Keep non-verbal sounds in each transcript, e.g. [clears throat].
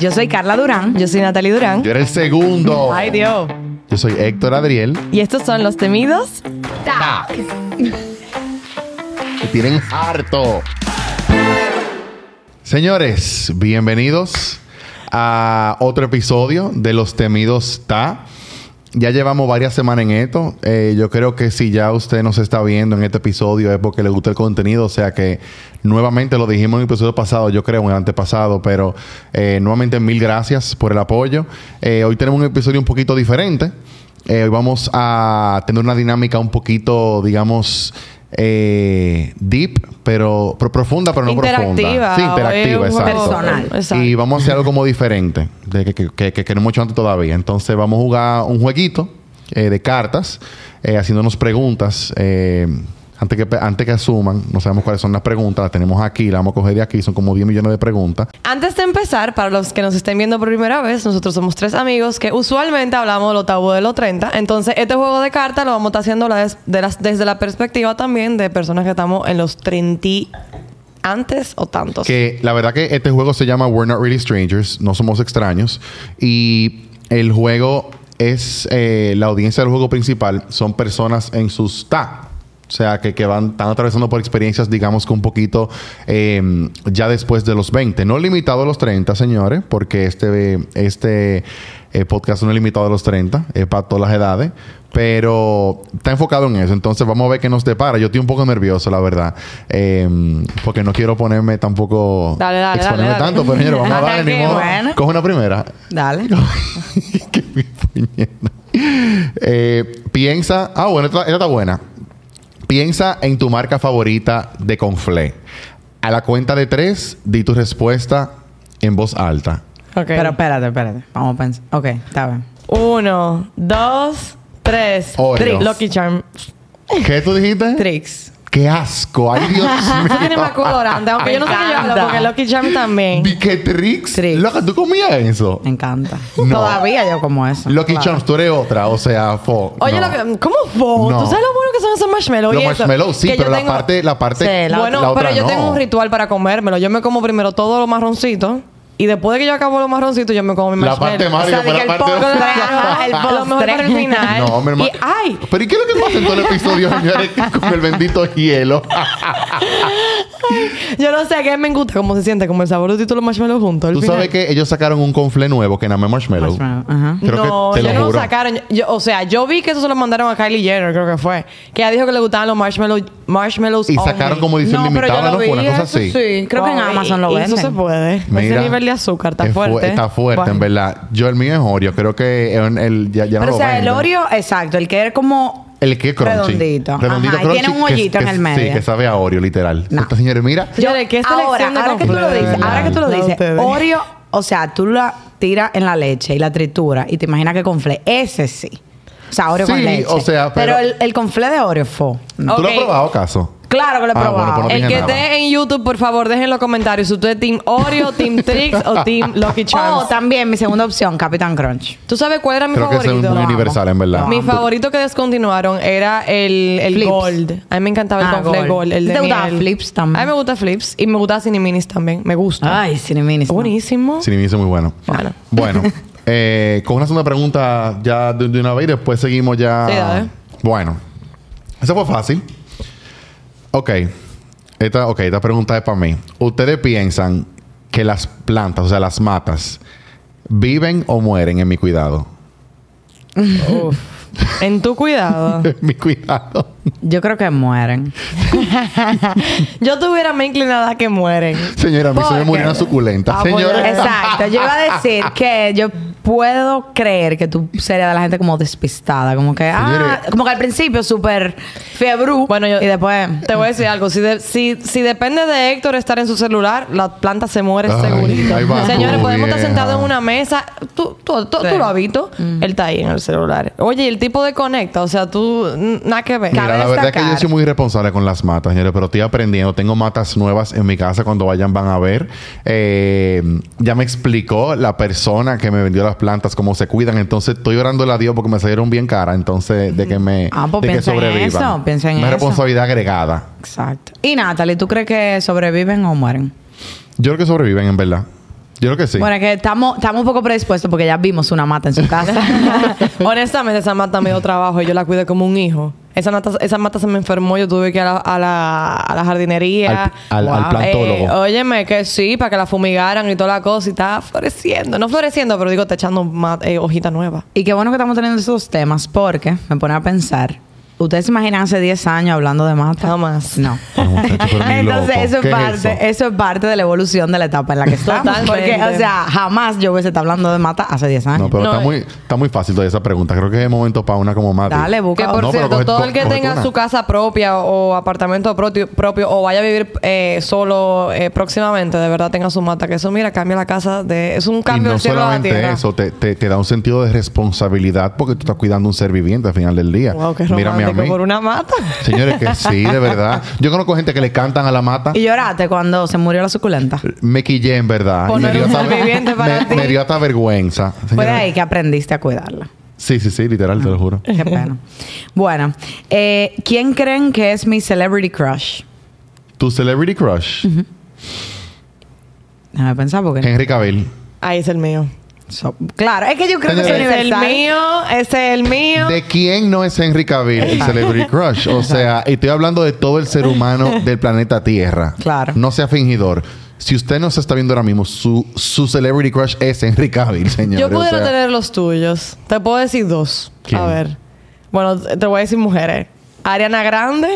Yo soy Carla Durán. Yo soy Natalie Durán. Yo era el segundo. Ay, Dios. Yo soy Héctor Adriel. Y estos son los temidos. Que tienen harto. Señores, bienvenidos a otro episodio de Los Temidos Ta. Ya llevamos varias semanas en esto. Eh, yo creo que si ya usted nos está viendo en este episodio es porque le gusta el contenido. O sea que nuevamente lo dijimos en el episodio pasado, yo creo en el antepasado, pero eh, nuevamente mil gracias por el apoyo. Eh, hoy tenemos un episodio un poquito diferente. Eh, hoy vamos a tener una dinámica un poquito, digamos, eh, deep, pero, pero profunda, pero no Interactiva. profunda. Sí, interactiva, exacto. Personal. Exacto. Y vamos a hacer algo como diferente, de que, que, que, que no hemos hecho antes todavía. Entonces vamos a jugar un jueguito eh, de cartas, eh, haciéndonos preguntas. Antes que, antes que asuman, no sabemos cuáles son las preguntas, las tenemos aquí, las vamos a coger de aquí, son como 10 millones de preguntas. Antes de empezar, para los que nos estén viendo por primera vez, nosotros somos tres amigos que usualmente hablamos de lo tabú de los 30. Entonces, este juego de cartas lo vamos a estar haciendo la des- de las- desde la perspectiva también de personas que estamos en los 30 y antes o tantos. Que la verdad que este juego se llama We're Not Really Strangers, no somos extraños. Y el juego es, eh, la audiencia del juego principal son personas en sus ta. O sea, que, que van, están atravesando por experiencias, digamos que un poquito eh, ya después de los 20. No limitado a los 30, señores, porque este, este eh, podcast no es limitado a los 30, es para todas las edades. Pero está enfocado en eso. Entonces vamos a ver qué nos depara. Yo estoy un poco nervioso, la verdad. Eh, porque no quiero ponerme tampoco... Dale, dale, exponerme dale, dale. tanto. Pero señores, vamos a [laughs] darle. Ni modo. Bueno. Coge una primera. Dale. [laughs] Qué. Eh, piensa... Ah, bueno, esta, esta está buena. Piensa en tu marca favorita de conflé. A la cuenta de tres, di tu respuesta en voz alta. Ok. Pero espérate, espérate. Vamos a pensar. Ok, está bien. Uno, dos, tres. Oreo. Lucky Charm. ¿Qué tú dijiste? Trix. ¡Qué asco! ¡Ay, Dios [laughs] mío! Eso tiene más colorante. Aunque yo no sé qué yo hablo, porque Lucky Charm también. Que Trix. Loca, ¿tú comías eso? Me encanta. No. Todavía yo como eso. Lucky Claro. Charms, tú eres otra. O sea, fo. Oye, no. lo que, ¿cómo fue? No. ¿Tú sabes lo bueno que son esos marshmallows? Los marshmallows, sí, Que pero la tengo- parte... La parte Sí, la bueno, la otra pero yo no. tengo un ritual para comérmelo. Yo me como primero todo lo marroncito. Y después de que yo acabo los marroncitos, yo me como mi La marshmallow. parte más O sea, de la el parte... postre, el Lo mejor postre. para el final. No, mi hermano. Y, ¡ay! ¿Pero y qué es lo que pasa en todo el episodio, [laughs] señores? Con el bendito hielo. Yo no sé a qué me gusta cómo se siente, como el sabor de los marshmallows juntos. Tú final. sabes que ellos sacaron un conflé nuevo que más marshmallow. Marshmallow, ajá. Creo no, que te lo no juro. sacaron. Yo- o sea, yo vi que eso se lo mandaron a Kylie Jenner, creo que fue. Que ella dijo que le gustaban los marshmallows, marshmallows Y only. sacaron como edición No, pero yo limitada, lo ¿no? Fue una cosa eso así. Sí, creo que en Amazon lo y venden. Eso se puede. Ese Mira, nivel de azúcar está es fu- fuerte. Está fuerte, Bueno. en verdad. Yo el mío es Oreo. Creo que el, el- ya, ya no Pero lo o sea, el. Oreo, exacto, el que es como El que es crunchy. Redondito. Redondito, Ajá, y tiene un hoyito que- en el medio. Sí, que sabe a Oreo, literal. No. Esta señora, mira. Señores, ¿qué ahora, selección de ahora que tú lo dices, ahora que tú lo dices. Oreo, o sea, tú la tiras en la leche y la tritura y te imaginas que conflé, ese sí. O sea, Oreo con Sí, leche. o sea, pero- el, el conflé de Oreo fue. no. ¿Tú lo has probado, acaso? Claro que lo he Ah, bueno, probado. pues no El dije que nada. esté en YouTube, por favor, dejen en los comentarios si usted es Team Oreo, Team Trix o Team [laughs] Lucky O Charms. también mi segunda opción, Capitán Crunch. ¿Tú sabes cuál era mi Creo que ese es favorito? muy universal, en verdad. Mi favorito que descontinuaron era el, el Flips. Gold. A mí me encantaba el Ah, Gold. Gold. El de ¿Te gustaba miel. Flips también? A mí me gusta Flips y me gusta Cine Minis también. Me gusta. Ay, Cineminis. Buenísimo. Me hizo muy bueno. Bueno. Bueno, [laughs] eh, con una segunda pregunta ya de, de una vez y después seguimos ya. Sí, dale. Bueno, eso fue fácil. Ok. Esta, ok, esta pregunta es para mí. ¿Ustedes piensan que las plantas, o sea, las matas, viven o mueren en mi cuidado? En tu cuidado. [laughs] En mi cuidado. Yo creo que mueren. [laughs] Yo tuviera más inclinada a que mueren. Señora, a mí se me ¿Por murió una suculenta. Ah, Señora. Exacto. Yo iba a decir que yo puedo creer que tú serías de la gente como despistada. Como que, ah, como que al principio súper fiebrú. Bueno, yo- Y después... Te voy a decir algo. Si, de- si, si depende de Héctor estar en su celular, la planta se muere Ay, segurito. ahí va [laughs] Señores, tú, podemos estar sentados en una mesa. Tú, tú, tú, Sí. tú lo has visto. Él está ahí en el celular. Oye, y el tipo de conecta. O sea, tú... Nada que ver. Mira, Cabe la verdad es que yo soy muy responsable con las matas, señores, pero estoy aprendiendo. Tengo matas nuevas en mi casa cuando vayan van a ver. Eh, ya me explicó la persona que me vendió las plantas cómo se cuidan. Entonces estoy orándole a Dios porque me salieron bien caras. Entonces, de que me Ah, pues de que en sobrevivan. eso, piensa en Una eso. responsabilidad agregada. Exacto. Y Natalie, ¿tú crees que sobreviven o mueren? Yo creo que sobreviven, en verdad. Yo creo que sí. Bueno, es que estamos, estamos un poco predispuestos porque ya vimos una mata en su casa. [laughs] [laughs] Honestamente, esa mata me dio trabajo y yo la cuidé como un hijo. Esa mata, esa mata se me enfermó, yo tuve que ir a la, a la, a la jardinería. Al- al- al plantólogo. Eh, óyeme, que sí, para que la fumigaran y toda la cosa y estaba floreciendo. No floreciendo, pero digo, te echando eh, hojita nueva. y qué bueno que estamos teniendo esos temas porque me pone a pensar. ¿Ustedes se imaginan hace 10 años hablando de mata? Jamás. No. [laughs] Entonces, eso es, ¿Qué parte, eso? eso? es parte de la evolución de la etapa en la que estamos. Totalmente. Porque, o sea, jamás yo hubiese estado hablando de mata hace 10 años. No, pero No, está, eh. muy, está muy fácil toda esa pregunta. Creo que es el momento para una como más. Dale, busca Que por No, pero cierto, coge- todo el que tenga una. su casa propia o apartamento propio, propio o vaya a vivir eh, solo eh, próximamente, de verdad tenga su mata. Que eso, mira, cambia la casa de... Es un Y cambio no del cielo a la solamente tierra. eso, te, te- te da un sentido de responsabilidad porque tú estás cuidando un ser viviente al final del día. Wow, qué Mírame a romántico mí. por una mata. Señores, que sí, de [laughs] verdad. Yo conozco gente que le cantan a la mata. Y lloraste cuando se murió la suculenta. Me quillé, en verdad. Y me dio hasta- para me- ti. me dio hasta vergüenza. Fue de Señores, ahí que aprendiste a cuidarla. Sí, sí, sí, literal, te lo juro. Qué pena. Bueno, eh, ¿quién creen que es mi celebrity crush? Tu celebrity crush, Déjame pensar porque... Henry Cavill. Ahí es el mío. So- claro, es que yo creo que es es el universal. mío, ese es el mío. ¿De quién no es Henry Cavill el celebrity crush? O sea, estoy hablando de todo el ser humano del planeta Tierra. Claro. No sea fingidor. Si usted no se está viendo ahora mismo, su, su celebrity crush es Henry Cavill, señor. Yo pudiera tener los tuyos. Te puedo decir dos. ¿Quién? A ver. Bueno, te voy a decir mujeres. Ariana Grande,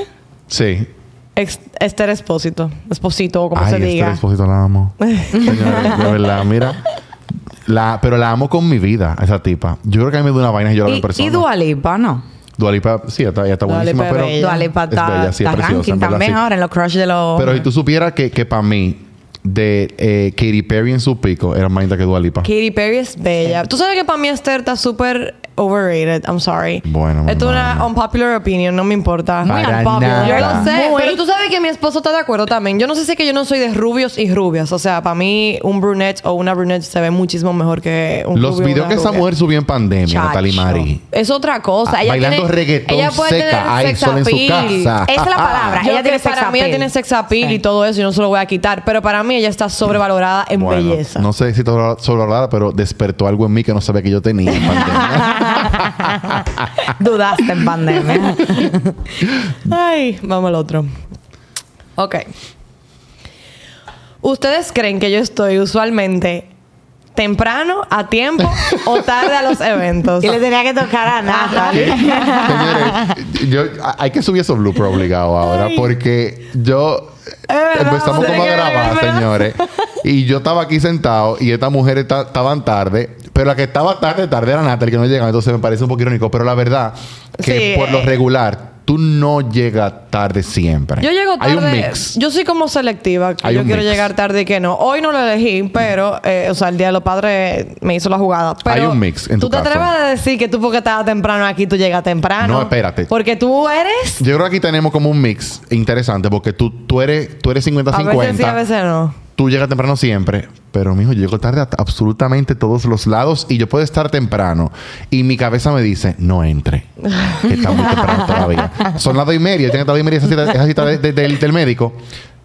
Sí. ex- Esther Espósito. Esposito, o como Ay, se Esther diga. Esposito la amo. [laughs] Señores, de verdad, mira. La, pero la amo con mi vida, esa tipa. Yo creo que a mí me da una vaina y yo la veo en persona. y Dua Lipa, ¿no? Dua Lipa, sí, está, ella está Dua buenísima, Lipa pero... bella. Dua Lipa Es está, bella, sí, es está preciosa, ranking verdad, también sí. ahora en los crush de los... Pero si tú supieras que, que para mí, de eh, Katy Perry en su pico, era más linda que Dua Lipa. Katy Perry es bella. Tú sabes que para mí Esther está súper overrated. I'm sorry. Bueno, Esto es una unpopular opinion. No me importa. Muy Para unpopular. Yo nada. lo sé, Muy- pero tú sabes que mi esposo está de acuerdo también. Yo no sé si es que yo no soy de rubios y rubias. O sea, para mí un brunette o una brunette se ve muchísimo mejor que un Los rubio o videos una que esa rubia. mujer subió en pandemia, Chacho. Natalie Mari. Es otra cosa. Ah, Ella bailando tiene, reggaetón ella puede seca, tener sex solo en su appeal. casa. Esa es la palabra. Yo ella que tiene sex para mí ella appeal. tiene sex appeal Sí. y todo eso. Yo no se lo voy a quitar. Pero para mí ella está sobrevalorada en Bueno, belleza. no sé si está sobrevalorada, pero despertó algo en mí que no sabía que yo tenía en pandemia. [laughs] [laughs] Dudaste en pandemia. Ay, vamos al otro. Ok. ¿Ustedes creen que yo estoy usualmente temprano, a tiempo o tarde a los eventos? y le tenía que tocar a Natalie. Señores, yo, hay que subir esos bloopers obligado ahora porque yo empezamos como a grabar, señores. Y yo estaba aquí sentado y estas mujeres ta- estaban tarde, pero la que estaba tarde, tarde era Natalie, que no llegaba. Entonces me parece un poco irónico, pero la verdad que Sí, por lo eh. regular tú no llegas tarde siempre. Yo llego tarde. Hay un mix. Yo soy como selectiva. que Hay yo un quiero mix. llegar tarde y que no. Hoy no lo elegí, pero, eh, o sea, el día de los padres me hizo la jugada. Pero Hay un mix en ¿Tú tu te caso. atreves a decir que tú porque estabas temprano aquí, tú llegas temprano? No, espérate. Porque tú eres. Yo creo que aquí tenemos como un mix interesante porque tú, tú eres, tú eres 50-50. A veces sí, a veces no. Tú llegas temprano siempre, pero mijo, yo llego tarde a absolutamente todos los lados y yo puedo estar temprano y mi cabeza me dice, no entre, que está muy temprano [laughs] todavía. Son las dos y media, tengo las dos y media esa cita, esa cita de- de- del, del médico.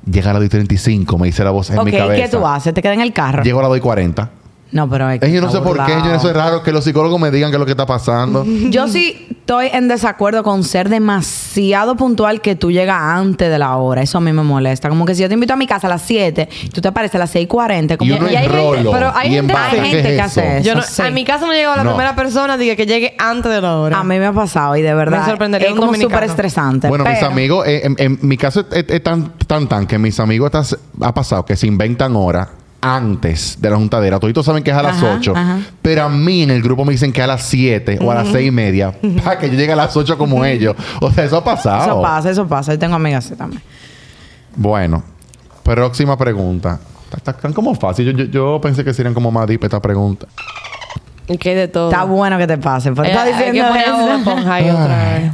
Llega a las dos y 35, me dice la voz en ok, mi cabeza. ¿qué tú haces? ¿Te quedas en el carro? Llego a las dos y 40. No, pero es que yo no sé por qué, yo eso es raro que los psicólogos me digan qué es lo que está pasando. [laughs] Yo sí estoy en desacuerdo con ser demasiado puntual que tú llegas antes de la hora. Eso a mí me molesta. Como que si yo te invito a mi casa a las 7, tú te apareces a las 6.40. Como Y uno hay en gente- rolo. pero hay y en gente- base, hay ¿qué gente es que hace eso? Yo no, sí. A mi casa no llegó la No. primera persona dije que llegue antes de la hora. A mí me ha pasado y de verdad Me sorprendería es un como súper estresante. Bueno, mis amigos, eh, en, en mi caso es, es- es tan, tan, tan que mis amigos estás- ha pasado que se inventan horas antes de la juntadera. Todos saben que es a las Ajá, 8. ajá. Pero a mí en el grupo me dicen que a las 7 o a las 6 y media para que yo llegue a las 8 como ellos. O sea, eso ha pasado. Eso pasa, eso pasa. Yo tengo amigas así también. Bueno, próxima pregunta. Está- Están como fácil. Yo, yo, yo pensé que serían como más deep esta pregunta. Y que de todo. Está bueno que te pase. Pero Eh, está hay que diciendo Bob eso. Esponja ahí otra vez.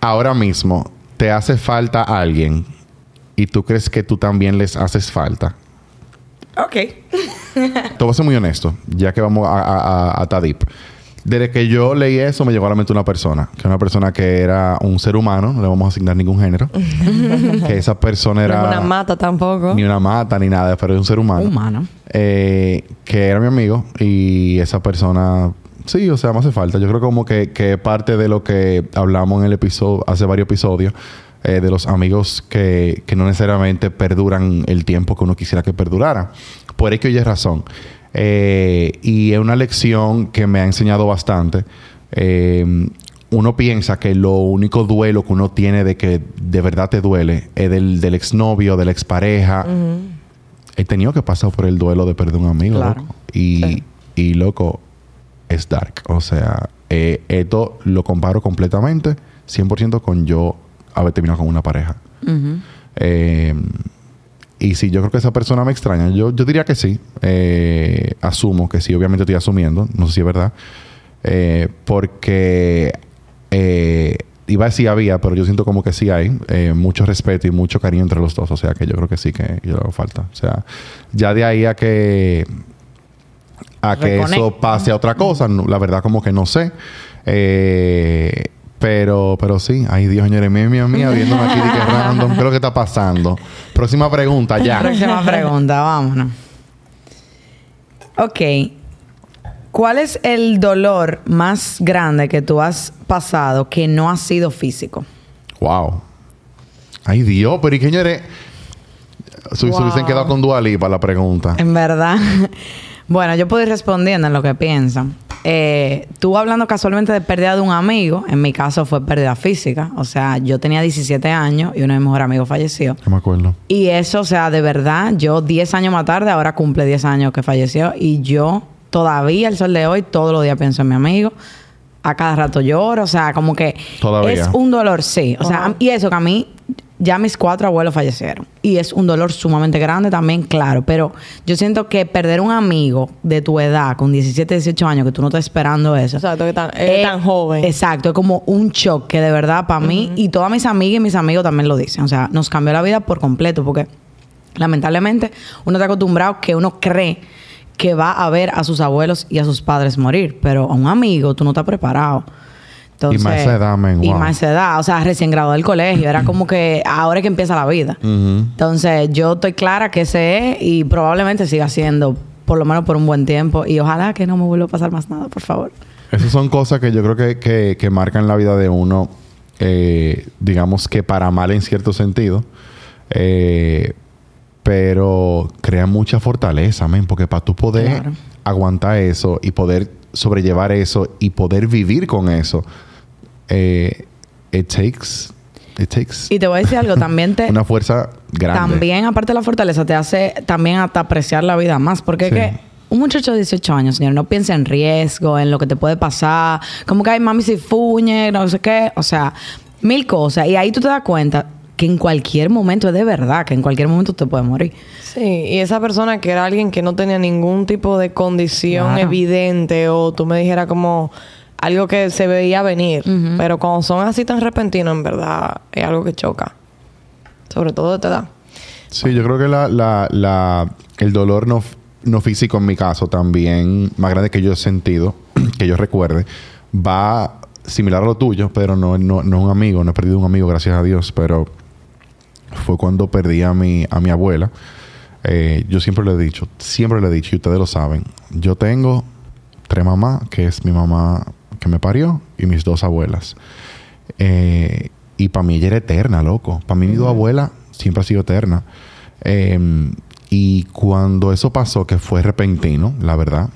Ahora mismo, ¿te hace falta alguien y tú crees que tú también les haces falta? Ok. [laughs] Te voy a ser muy honesto, ya que vamos a, a, a, a Tadip. Desde que yo leí eso, me llegó a la mente una persona. Que una persona que era un ser humano. No le vamos a asignar ningún género. [laughs] que esa persona era... No una mata tampoco. Ni una mata, ni nada. Pero es un ser humano. Humano. Eh, que era mi amigo. Y esa persona... Sí, o sea, me hace falta. Yo creo como que, que parte de lo que hablamos en el episodio... Hace varios episodios... eh, de los amigos que, que no necesariamente perduran el tiempo que uno quisiera que perdurara. Por ello es razón. Eh, y es una lección que me ha enseñado bastante. Eh, uno piensa que lo único duelo que uno tiene de que de verdad te duele es del, del exnovio, de la expareja. He tenido que pasar por el duelo de perder un amigo. Claro. loco. Y, Sí. y, loco, es dark. O sea, eh, esto lo comparo completamente, 100% con yo haber terminado con una pareja. Eh, y si yo creo que esa persona me extraña, yo, yo diría que sí. Eh, asumo que sí, obviamente estoy asumiendo, no sé si es verdad. Eh, porque eh, iba a decir había, pero yo siento como que sí hay eh, mucho respeto y mucho cariño entre los dos. O sea que yo creo que sí que yo le hago falta. O sea, ya de ahí a que a que eso pase a otra cosa, no- la verdad como que no sé. Eh, pero, pero sí, ay Dios, señores, mía, mía, mía, viéndome aquí [laughs] de que random, ¿qué es lo que está pasando? Próxima pregunta, ya. Próxima [laughs] pregunta, vámonos. Ok. ¿Cuál es el dolor más grande que tú has pasado que no ha sido físico? Wow. Ay Dios, pero y que señores, se hubiesen Wow. quedado con Dualí para la pregunta. En verdad. [laughs] bueno, yo puedo ir respondiendo en lo que piensan. Eh, tú hablando casualmente de pérdida de un amigo, en mi caso fue pérdida física. O sea, yo tenía 17 años y uno de mis mejores amigos falleció. No me acuerdo. Y eso, o sea, de verdad, yo 10 años más tarde, ahora cumple 10 años que falleció. Y yo todavía, el sol de hoy, todos los días pienso en mi amigo. A cada rato lloro, o sea, como que Todavía. es un dolor, sí. O sea, y eso que a mí, ya mis cuatro abuelos fallecieron. Y es un dolor sumamente grande también, claro. Pero yo siento que perder un amigo de tu edad, con 17, 18 años, que tú no estás esperando eso. Exacto, que tan, es tan joven. Exacto, es como un shock que de verdad para mí y todas mis amigas y mis amigos también lo dicen. O sea, nos cambió la vida por completo porque lamentablemente uno está acostumbrado que uno cree que va a ver a sus abuelos y a sus padres morir, pero a un amigo tú no estás preparado. Entonces, Y más edad, men, Y wow. más esa edad, o sea, recién graduado del colegio, era como que ahora es que empieza la vida. Entonces, yo estoy clara que ese es y probablemente siga siendo, por lo menos por un buen tiempo. Y ojalá que no me vuelva a pasar más nada, por favor. Esas son cosas que yo creo que, que- que marcan la vida de uno, eh, digamos que para mal en cierto sentido, eh, pero crea mucha fortaleza, men, porque para tú poder Claro. aguantar eso y poder sobrellevar eso y poder vivir con eso, eh, it takes, it takes Y te voy a decir algo, también te... [laughs] una fuerza grande. También, aparte de la fortaleza, te hace también hasta apreciar la vida más. Porque Sí. es que un muchacho de 18 años, señor, no piensa en riesgo, en lo que te puede pasar. Como que hay mami si fuñe, no sé qué. O sea, mil cosas. Y ahí tú te das cuenta que en cualquier momento es de verdad, que en cualquier momento te puedes morir. Sí, y esa persona que era alguien que no tenía ningún tipo de condición Claro. evidente o tú me dijeras como algo que se veía venir, pero cuando son así tan repentinos, en verdad, es algo que choca. Sobre todo de tu edad. Sí, yo creo que la, la, la- el dolor no, no físico en mi caso también, más grande que yo he sentido, [clears throat] que yo recuerde, va similar a lo tuyo, pero no, no, no un amigo, no he perdido un amigo, gracias a Dios, pero fue cuando perdí a mi, a mi abuela. Eh, yo siempre le he dicho, siempre le he dicho, y ustedes lo saben, yo tengo tres mamás, que es mi mamá que me parió, y mis dos abuelas. Eh, y para mí ella era eterna, loco. Para mí mi dos abuela siempre ha sido eterna. Eh, y cuando eso pasó, que fue repentino, la verdad,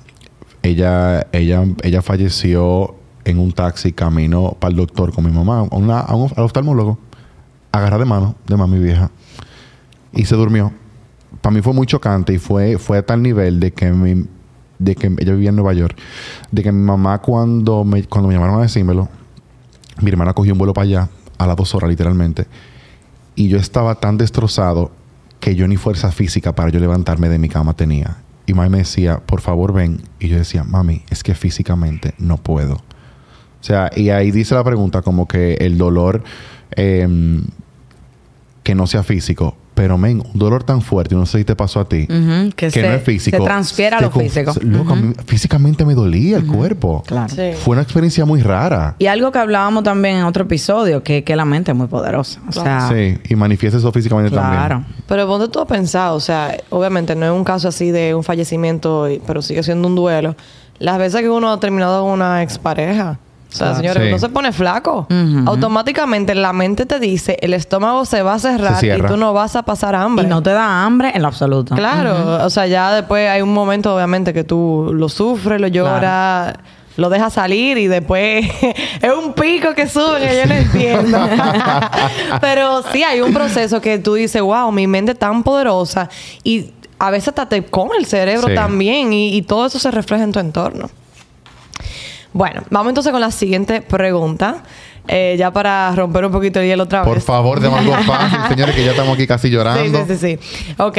ella, ella, ella falleció en un taxi camino para el doctor con mi mamá, a, una- a un, al oftalmólogo, agarra de mano de mami vieja. Y se durmió. Para mí fue muy chocante y fue, fue a tal nivel de que mi, de que ella vivía en Nueva York, de que mi mamá cuando me, cuando me llamaron a decírmelo, mi hermana cogió un vuelo para allá a las dos horas literalmente. Y yo estaba tan destrozado que yo ni fuerza física para yo levantarme de mi cama tenía. Y mami me decía, por favor ven. Y yo decía, mami, es que físicamente no puedo. O sea, y ahí dice la pregunta como que el dolor em, que no sea físico. Pero, men, un dolor tan fuerte, no sé si te pasó a ti, que se- no es físico. se transfiere a lo físico. Loco, físicamente me dolía el cuerpo. Claro. Sí. Fue una experiencia muy rara. Y algo que hablábamos también en otro episodio, que, que la mente es muy poderosa. O sea, Sí, y manifiesta eso físicamente claro. también. Pero ponte tú a pensar, o sea, obviamente no es un caso así de un fallecimiento, pero sigue siendo un duelo. Las veces que uno ha terminado con una expareja. O sea, Claro. señores, Sí. uno se pone flaco. Ujú. Automáticamente la mente te dice, el estómago se va a cerrar Se y tú no vas a pasar hambre. Y no te da hambre en lo absoluto. Claro, o sea, ya después hay un momento, obviamente, que tú lo sufres, lo lloras, lo dejas salir y después [laughs] es un pico que sube que yo no entiendo. [laughs] Pero sí hay un proceso que tú dices, wow, mi mente es tan poderosa y a veces hasta te come el cerebro Sí. también y, y todo eso se refleja en tu entorno. Bueno, vamos entonces con la siguiente pregunta. Eh, ya para romper un poquito el hielo otra Por vez. favor, de algo [laughs] fácil, señores, que ya estamos aquí casi llorando. Sí, sí, sí, sí. Ok.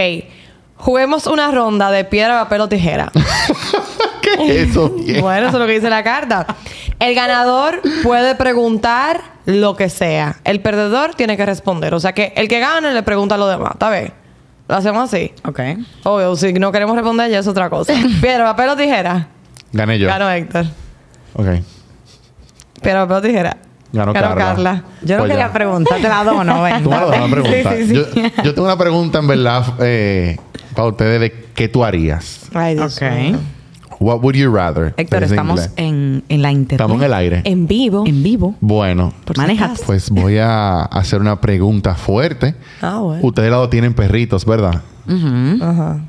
Juguemos una ronda de piedra, papel o tijera. [laughs] ¿Qué es eso? bueno, eso es lo que dice la carta. El ganador puede preguntar lo que sea. El perdedor tiene que responder. O sea que el que gane le pregunta a los demás. ¿Está bien? Lo hacemos así. Ok. Obvio, si no queremos responder ya es otra cosa. [laughs] Piedra, papel o tijera. Gané yo. Ganó Héctor. Ok. Piedra, papel o tijera. Ganó Carla. Yo no Pues quería ya. preguntarte la dono, [laughs] ven. Tú me lo das una pregunta. Sí, sí, sí. Yo, yo tengo una pregunta, en verdad, eh, para ustedes de qué tú harías. Ay, Dios Ok. mío. What would you rather? Héctor, estamos en, en la internet. Estamos en el aire. En vivo. En vivo. Bueno, acaso. pues voy a hacer una pregunta fuerte. Ah, bueno. Ustedes lado tienen perritos, ¿verdad? Ajá.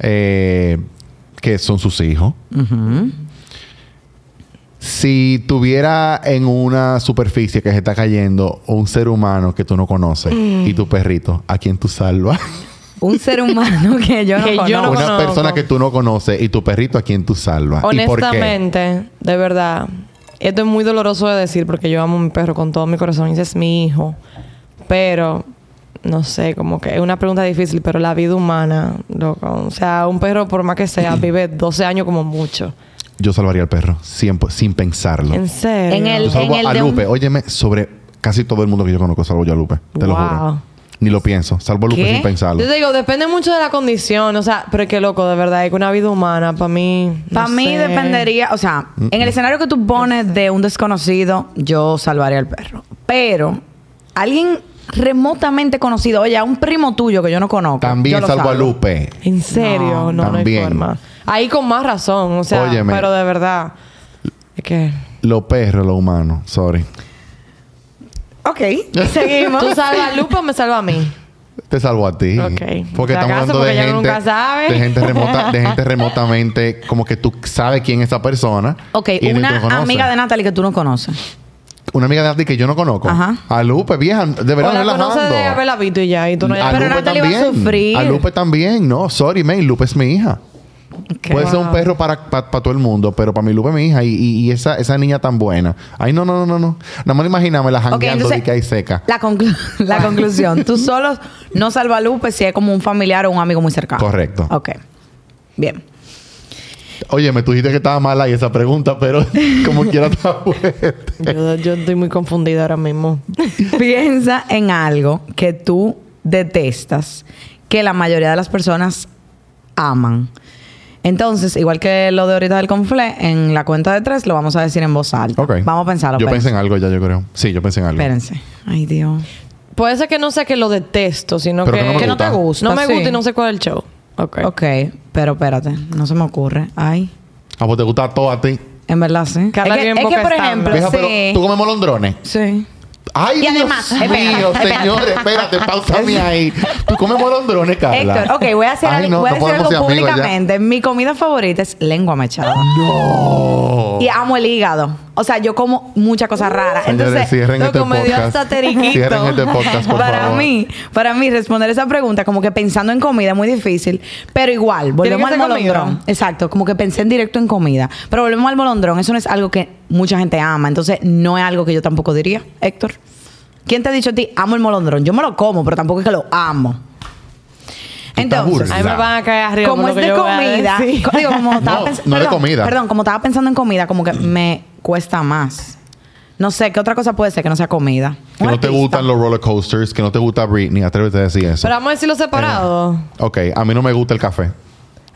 Eh, que son sus hijos. ujú. Si tuviera en una superficie que se está cayendo un ser humano que tú no conoces Mm. y tu perrito, ¿a quién tú salvas? [laughs] Un ser humano que yo no Que yo conozco. no una conozco. persona que tú no conoces y tu perrito, ¿a quién tú salvas? ¿Y por qué? Honestamente, de verdad, esto es muy doloroso de decir porque yo amo a mi perro con todo mi corazón y ese es mi hijo. Pero, no sé, como que es una pregunta difícil, pero la vida humana, loco, o sea, un perro, por más que sea, [clears throat] vive 12 años como mucho. Yo salvaría al perro, siempre, sin pensarlo. En serio. En el- Yo salvo el a de un- Lupe. Óyeme, sobre casi todo el mundo que yo conozco salvo yo a Lupe. Te lo juro. Ni lo pienso. Salvo a Lupe ¿Qué? sin pensarlo. Yo te digo, depende mucho de la condición, o sea, pero es que loco, de verdad, es que una vida humana, para mí. no Para mí sé. dependería, o sea, en el escenario que tú pones de un desconocido, yo salvaría al perro. Pero alguien remotamente conocido, oye, a un primo tuyo que yo no conozco. También yo lo salvo a. Lupe. En serio, no, no, hay también. forma. Ahí con más razón, o sea, Óyeme. pero de verdad. Es que. Los perros, los humanos. Sorry. Ok, seguimos. ¿Tú salvas a Lupe o me salvas a mí? Te salvo a ti. Ok. Porque Por estamos hablando de gente, nunca sabe. de gente remota, de [laughs] gente remotamente, como que tú sabes quién es esa persona. Ok, y una amiga de Natalie que tú no conoces. Una amiga de Natalie que yo no conozco. Ajá. A Lupe, vieja, de O verdad, la relajando. conoces de haberla visto y ya, y tú no a Pero Lupe Natalie va a también. sufrir. A Lupe también. No, sorry, man. Lupe es mi hija. Puede ser un perro para, para, todo el mundo, pero para mi Lupe es mi hija. Y, y- y esa, esa niña tan buena. Ay, no, no, no, no. no. Nada más imagíname la jangueando de que hay seca. La, conclu- [laughs] la conclusión. Tú solo no salvas a Lupe si es como un familiar o un amigo muy cercano. Correcto. Ok. Bien. Oye, me tú dijiste que estaba mala ahí esa pregunta, pero [laughs] como quiera está fuerte. Yo, yo estoy muy confundida ahora mismo. [laughs] Piensa en algo que tú detestas, que la mayoría de las personas aman. Entonces, igual que lo de ahorita del conflé, en la cuenta de tres lo vamos a decir en voz alta. Ok. Vamos a pensarlo. Yo espérense. pensé en algo ya, yo creo. Sí, yo pensé en algo. Espérense. Ay, Dios. Puede ser que no sea que lo detesto, sino Pero que, que no me Que no te gusta. no me sí. gusta y no sé cuál es el show. Ok. Ok, pero espérate. No se me ocurre. Ay. ¿A vos te gusta todo a ti? En verdad, sí. Carla es que, es que, boca por estándar. ejemplo, Vieja, pero sí. tú comes molondrones. Sí. Ay, Y Dios además, mío, espérate, espérate. señores, espérate, pausame [laughs] ahí. Tú comes molondrones, Carla. Héctor, ok, voy a hacer, Ay, algo, no, voy a no algo públicamente. Mi comida favorita es lengua mechada. No. Y amo el hígado. O sea, yo como muchas cosas raras. Señores, Entonces, cierren este podcast. Cierren este podcast, por para favor. mí, para mí responder esa pregunta como que pensando en comida es muy difícil, pero igual, volvemos al molondrón. comida. Exacto, como que pensé en directo en comida, pero volvemos al molondrón, eso no es algo que mucha gente ama, entonces no es algo que yo tampoco diría, Héctor. ¿Quién te ha dicho a ti amo el molondrón? Yo me lo como, pero tampoco es que lo amo. Entonces. Ahí me van a caer arriba como es de a comida, digo, como estaba [laughs] No, pens- no de comida. Perdón, como estaba pensando en comida, como que me cuesta más. No sé, ¿qué otra cosa puede ser que no sea comida? Que no te gustan los roller coasters, que no te gusta Britney, atrévete a decir eso. Pero vamos a decirlo separado. Ok, a mí no me gusta el café.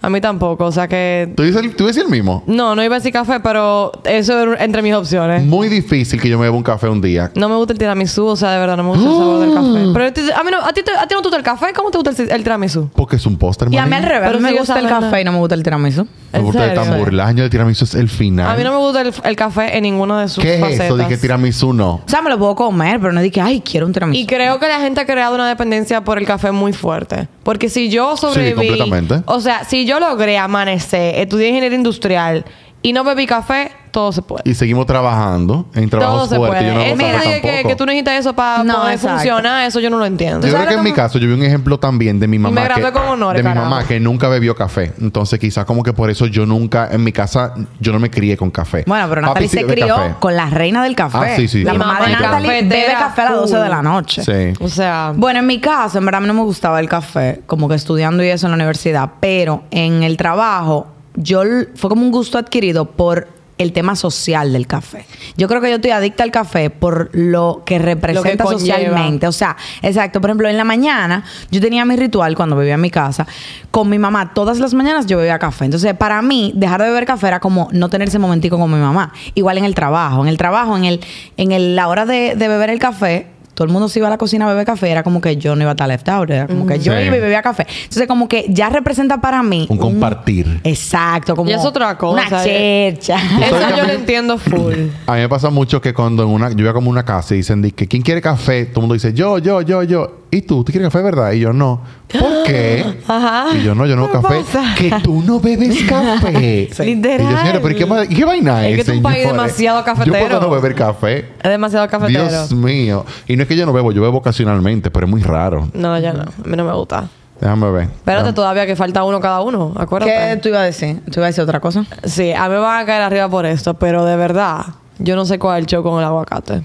A mí tampoco. O sea que... ¿Tú dices, el- tú dices el mismo? No, no iba a decir café, pero eso era entre mis opciones. Muy difícil que yo me beba un café un día. No me gusta el tiramisú, o sea, de verdad no me gusta el sabor del café. Pero a mí no, a ti, te- a ti no te gusta el café, ¿cómo te gusta el, el tiramisú? Porque es un póster, Y a mí al revés. Pero me sigue gusta el sabiendo- café y no me gusta el tiramisú. Me ¿En gusta el serio? tamburlaño, el tiramisú es el final. A mí no me gusta el, el café en ninguna de sus ¿Qué es facetas. eso de que tiramisú no? O sea, me lo puedo comer, pero no dije, ay, quiero un tiramisú. Y creo que la gente ha creado una dependencia por el café muy fuerte. Porque si yo sobreviví... completamente. O sea, si yo logré amanecer, estudié ingeniería industrial y no bebí café, todo se puede. Y seguimos trabajando en Todo trabajos se fuertes. puede. Yo no café de que, que tú necesitas eso para No, poder exacto. funcionar, eso yo no lo entiendo. Yo creo que en lo mi caso, yo vi un ejemplo también de mi mamá. me gradué que, con honores, De mi carajo. mamá que nunca bebió café. Entonces, quizás como que por eso yo nunca, en mi casa, yo no me crié con café. Bueno, pero Natalie se crió café. con la reina del café. Ah, sí, sí. La mamá, mamá de Natalie bebe café a las 12 de la noche. Sí. O sea... Bueno, en mi caso, en verdad a mí no me gustaba el café, como que estudiando y eso en la universidad, pero en el trabajo, yo fue como un gusto adquirido por el tema social del café. Yo creo que yo estoy adicta al café por lo que representa socialmente. O sea, exacto. Por ejemplo, en la mañana, yo tenía mi ritual cuando vivía en mi casa. Con mi mamá, todas las mañanas yo bebía café. Entonces, para mí, dejar de beber café era como no tener ese momentico con mi mamá. Igual en el trabajo. En el trabajo, en el, en el, la hora de, de beber el café, todo el mundo se iba a la cocina a beber café, era como que yo no iba a estar left out, era como que yo Sí. iba y bebía café. Entonces, como que ya representa para mí. Un compartir. Exacto, como. Y es otra cosa, Una eh. chercha. Eso yo lo entiendo full. A mí me pasa mucho que cuando en una, yo voy a como una casa y dicen di que ¿quién quiere café? Todo el mundo dice yo, yo, yo, yo. ¿Y tú? ¿Tú quieres café, verdad? Y yo no. ¿Por qué? [gasps] Ajá. Y yo no, yo no ¿Qué café. pasa? Que tú no bebes [laughs] café. Literal. Y yo, señora, ¿pero ¿y qué, qué vaina Es es? que es un país demasiado cafetero. Yo puedo no beber café. Es demasiado cafetero. Dios mío. Y no es que yo no bebo, yo bebo ocasionalmente, pero es muy raro. No, ya no. A mí no me gusta. Déjame ver. Espérate todavía que falta uno cada uno. ¿Qué Acuérdate. tú ibas a decir? ¿Tú ibas a decir otra cosa? Sí, a mí me van a caer arriba por esto, pero de verdad, yo no sé cuál es el show con el aguacate.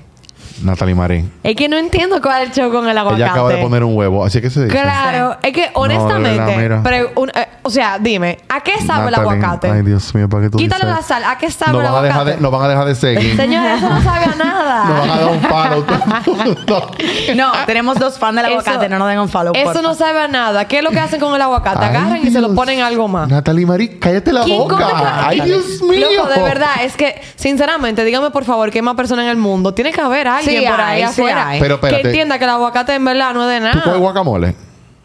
Natalie Marín. Es que no entiendo cuál es el show con el aguacate. Ella acaba de poner un huevo, así que se dice. Claro, es que honestamente, pero un- eh, o sea, dime, ¿a qué sabe el aguacate? Ay, Dios mío, ¿para qué tú Quítale dices? la sal, ¿a qué sabe Nos el van, a dejar aguacate? de, nos van a dejar de seguir. [laughs] Señora, eso no sabe a nada. [laughs] nos van a dar un palo. [laughs] No, tenemos dos fans del Eso- aguacate, no nos den un follow. Eso porfa. no sabe a nada. ¿Qué es lo que hacen con el aguacate? Ay, Agarran y se lo Dios. ponen algo más. Natalie Marín, cállate la ¿Quién come boca. Ay, Dios mío. Loco, de verdad, es que, sinceramente, dígame por favor, ¿qué más persona en el mundo? Tiene que haber alguien Sí por ahí hay, sí afuera hay. Pero que entienda que el aguacate en verdad no es de ¿Tú comes nada. guacamole?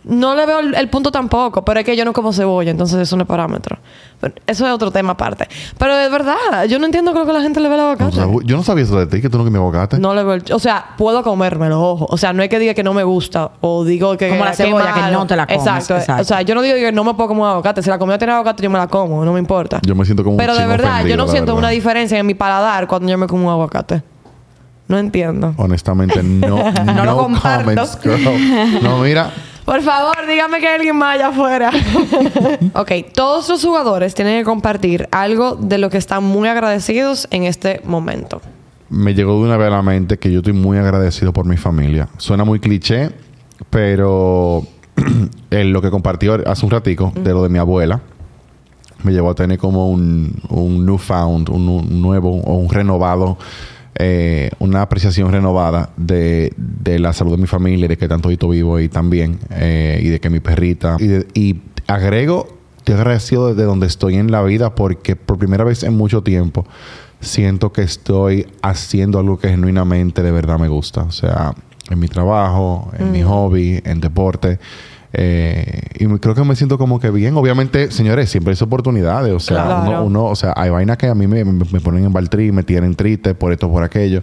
No le veo el, el punto tampoco, pero es que yo no como cebolla, entonces eso no es parámetro. Pero eso es otro tema aparte. Pero de verdad, yo no entiendo creo que la gente le ve el O aguacate. sea, yo no sabía eso de ti, que tú no comes aguacate. No le veo el- O sea, puedo comérmelo, ojo. O sea, no es que diga que no me gusta o digo que... Como la cebolla, que no te la comes, Exacto. exacto. O sea, yo no digo que no me puedo comer un aguacate. Si la comida tiene aguacate, yo me la como. No me importa. Yo me siento como un Pero de verdad, yo no siento verdad. una diferencia en mi paladar cuando yo me como un aguacate. No entiendo. Honestamente, no. [laughs] No lo no comparto. comments, girl. No, mira. Por favor, dígame que hay alguien más allá afuera. [laughs] ok, todos los jugadores tienen que compartir algo de lo que están muy agradecidos en este momento. Me llegó de una vez a la mente que yo estoy muy agradecido por mi familia. Suena muy cliché, pero [clears throat] en lo que compartió hace un ratico de lo de mi abuela me llevó a tener como un, un newfound, un, un nuevo o un renovado, eh, una apreciación renovada de, de la salud de mi familia, de que tanto yo vivo y también, eh, y de que mi perrita. Y, de- y agrego, estoy agradecido de donde estoy en la vida porque por primera vez en mucho tiempo siento que estoy haciendo algo que genuinamente de verdad me gusta. O sea, en mi trabajo, en mi hobby, en deporte. Eh, y creo que me siento como que bien. Obviamente, señores, siempre hay oportunidades. O sea, Claro. uno, uno- o sea, hay vainas que a mí me, me- me ponen en baltrí, me tienen triste por esto, por aquello.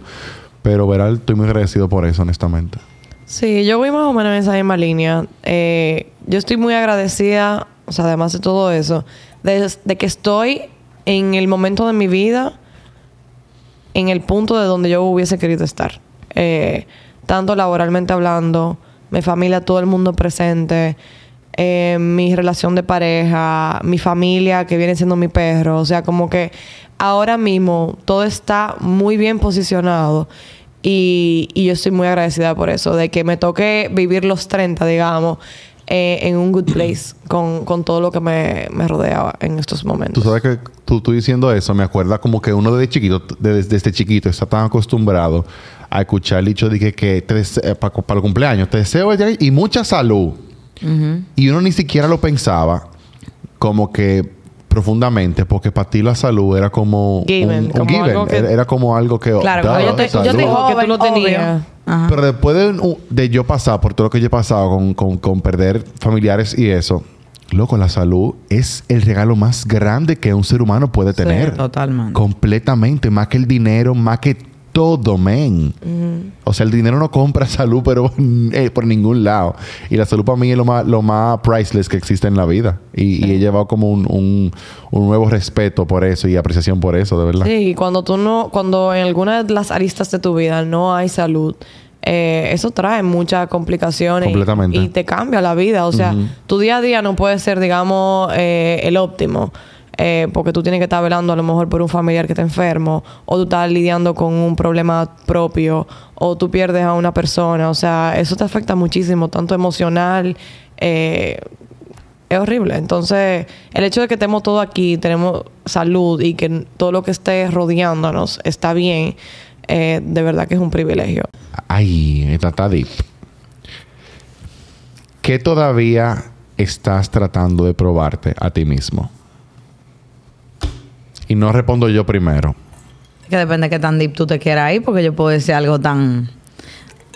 Pero, verá, estoy muy agradecido por eso, honestamente. Sí, yo voy más o menos en esa misma línea. Eh, yo estoy muy agradecida, o sea, además de todo eso, de, de que estoy en el momento de mi vida, en el punto de donde yo hubiese querido estar. Eh, tanto laboralmente hablando, mi familia, todo el mundo presente, eh, mi relación de pareja, mi familia que viene siendo mi perro. O sea, como que ahora mismo todo está muy bien posicionado. Y, y yo estoy muy agradecida por eso, de que me toque vivir los 30, digamos, eh, en un good place [clears throat] con, con todo lo que me, me rodeaba en estos Tú momentos. sabes que tú, tú diciendo eso, me acuerda como que uno desde chiquito, desde, desde chiquito, está tan acostumbrado a escuchar el dicho de que, que te dese- para, para el cumpleaños, te deseo y mucha salud. Y uno ni siquiera lo pensaba como que profundamente, porque para ti la salud era como Given, un, un como given. algo que- Era, era como algo que... Claro, yo te- yo te digo- que tú lo tenías. Ajá. Pero después de, de yo pasar por todo lo que yo he pasado con, con- con perder familiares y eso, loco, la salud es el regalo más grande que un ser humano puede tener. totalmente. Completamente. Más que el dinero, más que todo, men. O sea, el dinero no compra [laughs] salud, pero eh, por ningún lado. Y la salud para mí es lo más, lo más priceless que existe en la vida. Y, y he llevado como un, un- un nuevo respeto por eso y apreciación por eso, de verdad. Sí, y cuando tú no, cuando en alguna de las aristas de tu vida no hay salud, eh, eso trae muchas complicaciones Completamente. Y, te cambia la vida. O sea, tu día a día no puede ser, digamos, eh, el óptimo. Eh, porque tú tienes que estar velando a lo mejor por un familiar que está enfermo, o tú estás lidiando con un problema propio, o tú pierdes a una persona. O sea, eso te afecta muchísimo, tanto emocional, eh, es horrible. Entonces, el hecho de que estemos todos aquí, tenemos salud y que todo lo que esté rodeándonos está bien, eh, de verdad que es un privilegio. Ay, esta está deep. ¿Qué todavía estás tratando de probarte a ti mismo? Y no respondo yo primero. Que depende de qué tan deep tú te quieras ir, porque yo puedo decir algo tan,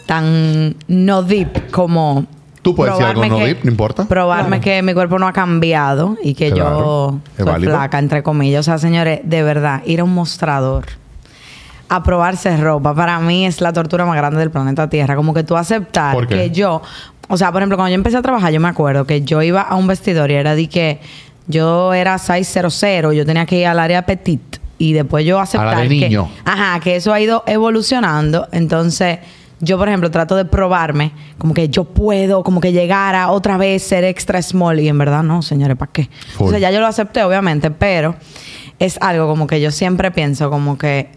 tan no deep como. Tú puedes decir algo no deep, no importa. Probarme que mi cuerpo no ha cambiado y que Claro, yo es soy válido. flaca, entre comillas. O sea, señores, de verdad, ir a un mostrador a probarse ropa, para mí es la tortura más grande del planeta Tierra. Como que tú aceptar que yo. O sea, por ejemplo, cuando yo empecé a trabajar, yo me acuerdo que yo iba a un vestidor y era de que yo era size 00, yo tenía que ir al área petit y después yo aceptar de que, ajá, que eso ha ido evolucionando, entonces yo por ejemplo trato de probarme como que yo puedo como que llegar a otra vez ser extra small y en verdad no, señores, ¿para qué? Full. O sea, ya yo lo acepté obviamente, pero es algo como que yo siempre pienso como que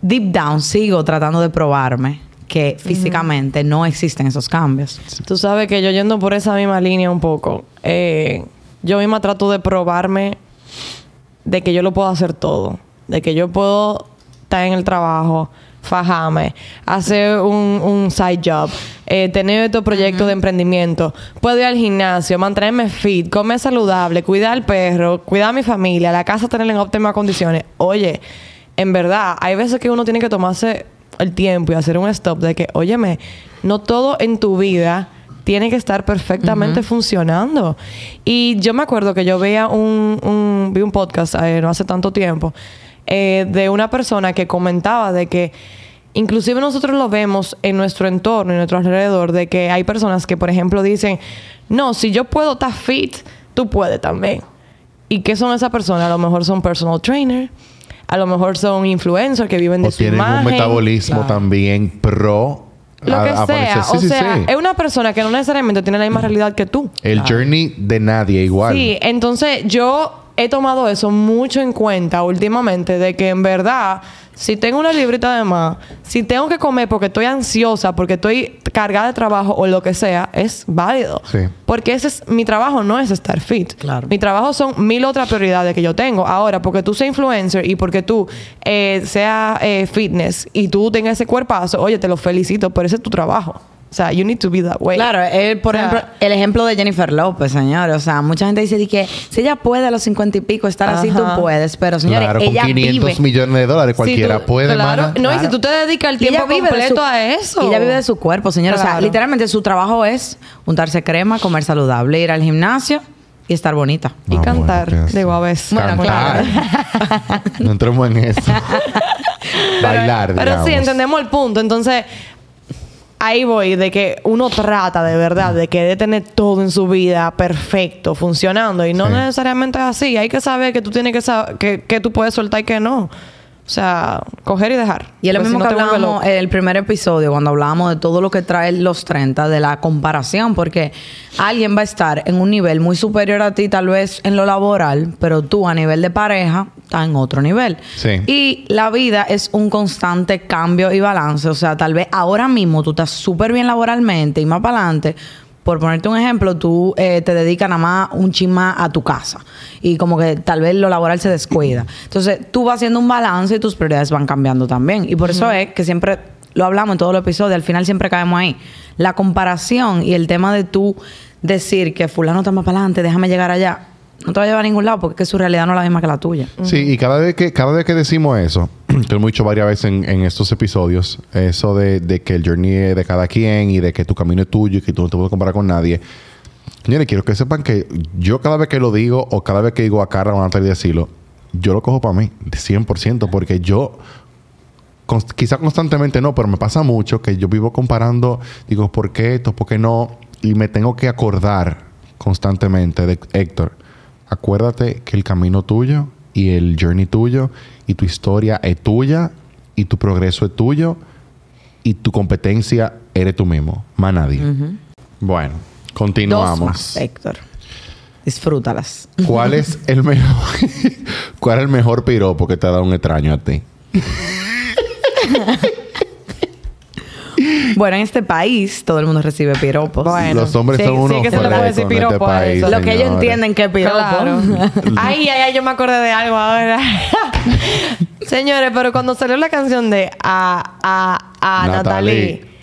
deep down sigo tratando de probarme que físicamente no existen esos cambios. Tú sabes que yo yendo por esa misma línea un poco, eh, yo misma trato de probarme de que yo lo puedo hacer todo, de que yo puedo estar en el trabajo, fajarme, hacer un, un side job, eh, tener estos proyectos de emprendimiento, puedo ir al gimnasio, mantenerme fit, comer saludable, cuidar al perro, cuidar a mi familia, la casa tenerla en óptimas condiciones. Oye, en verdad, hay veces que uno tiene que tomarse el tiempo y hacer un stop de que, óyeme, no todo en tu vida tiene que estar perfectamente funcionando. Y yo me acuerdo que yo veía un, un- vi un podcast eh, no hace tanto tiempo eh, de una persona que comentaba de que inclusive nosotros lo vemos en nuestro entorno, en nuestro alrededor, de que hay personas que, por ejemplo, dicen, no, si yo puedo estar fit, tú puedes también. ¿Y qué son esas personas? A lo mejor son personal trainer, a lo mejor son influencers que viven de O su tienen imagen. un metabolismo también pro. Lo que a sea. Sí, o sí, sea, sí. es una persona que no necesariamente tiene la misma realidad que tú. El journey de nadie igual. Sí, entonces yo he tomado eso mucho en cuenta últimamente de que en verdad, si tengo una librita de más, si tengo que comer porque estoy ansiosa, porque estoy cargada de trabajo o lo que sea, es válido. Sí. Porque ese es mi trabajo, no es estar fit. Claro. Mi trabajo son mil otras prioridades que yo tengo. Ahora, porque tú seas influencer y porque tú eh, seas eh, fitness y tú tengas ese cuerpazo, oye, te lo felicito, pero ese es tu trabajo. O sea, you need to be that way. Claro, él, por O sea, ejemplo, el ejemplo de Jennifer López, señores. O sea, mucha gente dice que si ella puede a los cincuenta y pico estar así, tú puedes. Pero, señores, claro, con ella 500 vive. millones de dólares cualquiera tú- puede, claro. mana. No, y Claro. si tú te dedicas el Y tiempo vive completo su- a eso. Y ella vive de su cuerpo, señor. O sea, Claro. literalmente su trabajo es untarse crema, comer saludable, ir al gimnasio y estar bonita. Y Ah, cantar, bueno, ¿qué digo, a veces. Bueno, Cantar. no entremos en eso. [laughs] Bailar, Pero digamos. sí, entendemos el punto. Entonces, ahí voy, de que uno trata de verdad, de que de tener todo en su vida perfecto, funcionando. Y no Sí. necesariamente es así. Hay que saber que tú tienes que saber que, que tú puedes soltar y que no. O sea, coger y dejar. Y es lo mismo si no que hablábamos en el primer episodio, cuando hablábamos de todo lo que trae los 30, de la comparación, porque alguien va a estar en un nivel muy superior a ti, tal vez en lo laboral, pero tú a nivel de pareja estás en otro nivel. Sí. Y la vida es un constante cambio y balance. O sea, tal vez ahora mismo tú estás súper bien laboralmente y más para adelante. Por ponerte un ejemplo, tú eh, te dedicas nada más un chisma a tu casa y como que tal vez lo laboral se descuida. Entonces tú vas haciendo un balance y tus prioridades van cambiando también. Y por eso es que siempre lo hablamos en todos los episodios, al final siempre caemos ahí. La comparación y el tema de tú decir que fulano está más para adelante, déjame llegar allá, no te va a llevar a ningún lado porque es que su realidad no es la misma que la tuya. Sí, y cada vez que, cada vez que decimos eso, [clears throat] que hemos dicho varias veces en, estos episodios, eso de, que el journey es de cada quien y de que tu camino es tuyo y que tú no te puedes comparar con nadie. Señores, quiero que sepan que yo cada vez que lo digo o cada vez que digo a Carla o a Natalia decirlo, yo lo cojo para mí, de 100%, porque yo, cons- quizá constantemente no, pero me pasa mucho que yo vivo comparando, digo, ¿por qué esto? ¿Por qué no? Y me tengo que acordar constantemente de Héctor, acuérdate que el camino tuyo y el journey tuyo y tu historia es tuya y tu progreso es tuyo y tu competencia eres tú mismo, más nadie. Bueno, Dos continuamos. más, Héctor. Disfrútalas. ¿Cuál es [laughs] el mejor [laughs] cuál es el mejor piropo que te ha dado un extraño a ti? [laughs] Bueno, en este país todo el mundo recibe piropos. Bueno. Los hombres Sí, son sí, unos que se le puede decir este piropo a país, eso. Lo que ellos entienden que es piropo. Claro. [laughs] ay, ay, ay, yo me acordé de algo ahora. [laughs] Señores, pero cuando salió la canción de a, a, a Natalie.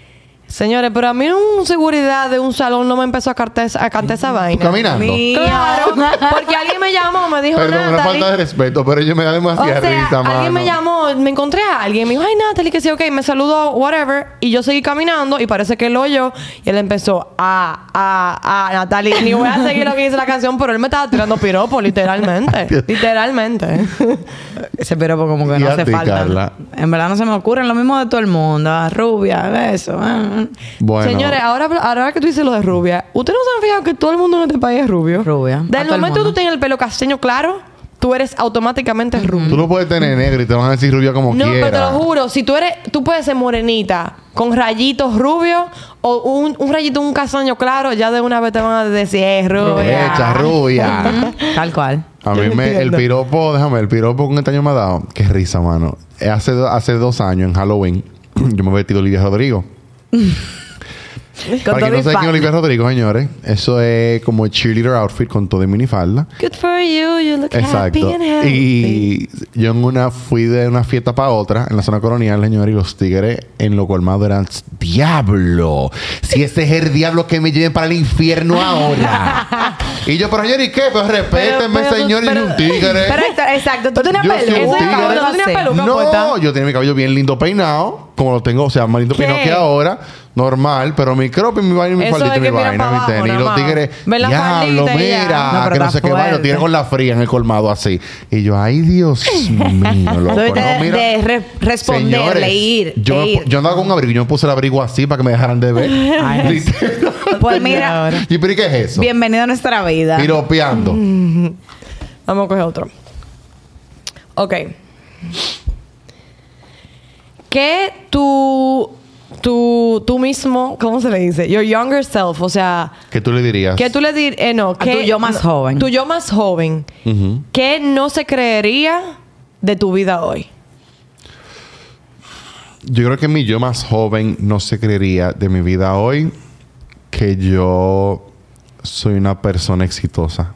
Señores, pero a mí un seguridad de un salón no me empezó a cantar, a cantar esa vaina. caminando? Mi- Claro, porque alguien me llamó, me dijo Perdón, una Natalie. falta de respeto, pero ellos me da O demasiada sea, risa, mano. alguien me llamó, me encontré a alguien, me dijo, ay Natalie, que sí, ok, me saludó, whatever, y yo seguí caminando y parece que él lo oyó y él empezó a, a, a Natalie, ni voy a seguir lo que dice la canción, pero él me estaba tirando piropo, literalmente, [laughs] literalmente. [laughs] Ese piropo como que ¿Y no hace falta. Carla? En verdad no se me ocurren lo mismo de todo el mundo. Ah, Rubia, eso. ah, Bueno, Señores, ahora, ahora que tú dices lo de rubia, ¿ustedes no se han fijado que todo el mundo en este país es rubio? Rubia. Del momento que tú tienes el pelo castaño claro, tú eres automáticamente rubio. tú no puedes tener negro y te van a decir rubia como No, quiera. pero te lo juro, si tú eres, tú puedes ser morenita, con rayitos rubios, o un, un rayito, un castaño claro, ya de una vez te van a decir, es rubia. Hecha rubia. Tal cual. A mí no me, el piropo, déjame, el piropo con este año me ha dado. Qué risa, mano. Eh, Hace, hace dos años, en Halloween, [clears throat] yo me he vestido Olivia Rodrigo. Con Para quien no sabe quién es. Olivia Rodrigo, señores, eso es como cheerleader outfit con todo de minifalda. Good for you, you look Exacto. happy and healthy. Y yo en una fui de una fiesta para otra en la zona colonial, señor, y los tigres en lo colmado eran diablo. Si ese es el diablo que me lleven para el infierno ahora. y yo, pero señor, ¿y qué? Pues respétenme, señor, y pero- un tigre. Pero exacto. Tú tienes Yo pelo. soy Eso es Sí. peluca No, yo tenía mi cabello bien lindo peinado, como lo tengo, o sea, más lindo ¿Qué? que ahora, normal, pero mi crop y mi vaina y mi Eso faldita y mi vaina, mi tenis. Y los tigres, diablo, mira, No, que no sé qué vaina, lo fuerte. tiene con la fría en el colmado así. Y yo, ay, Dios [laughs] mío, loco. No, mira. de re- responderle, Señores, ir, Yo, e ir. yo andaba con un abrigo y yo me puse el abrigo así para que me dejaran de ver. [laughs] Ay. [laughs] Pues mira, ¿Y pero ¿y qué es eso? bienvenido a nuestra vida. Piropeando. Vamos a coger otro. Ok. ¿Qué tú, tú, tú mismo, ¿cómo se le dice? Your younger self, o sea, ¿Qué tú le dirías? ¿qué tú le dirías? Eh, no, tu ¿qué- yo más no, joven. Tu yo más joven. Ujú. ¿Qué no se creería de tu vida hoy? Yo creo que mi yo más joven no se creería de mi vida hoy que yo soy una persona exitosa.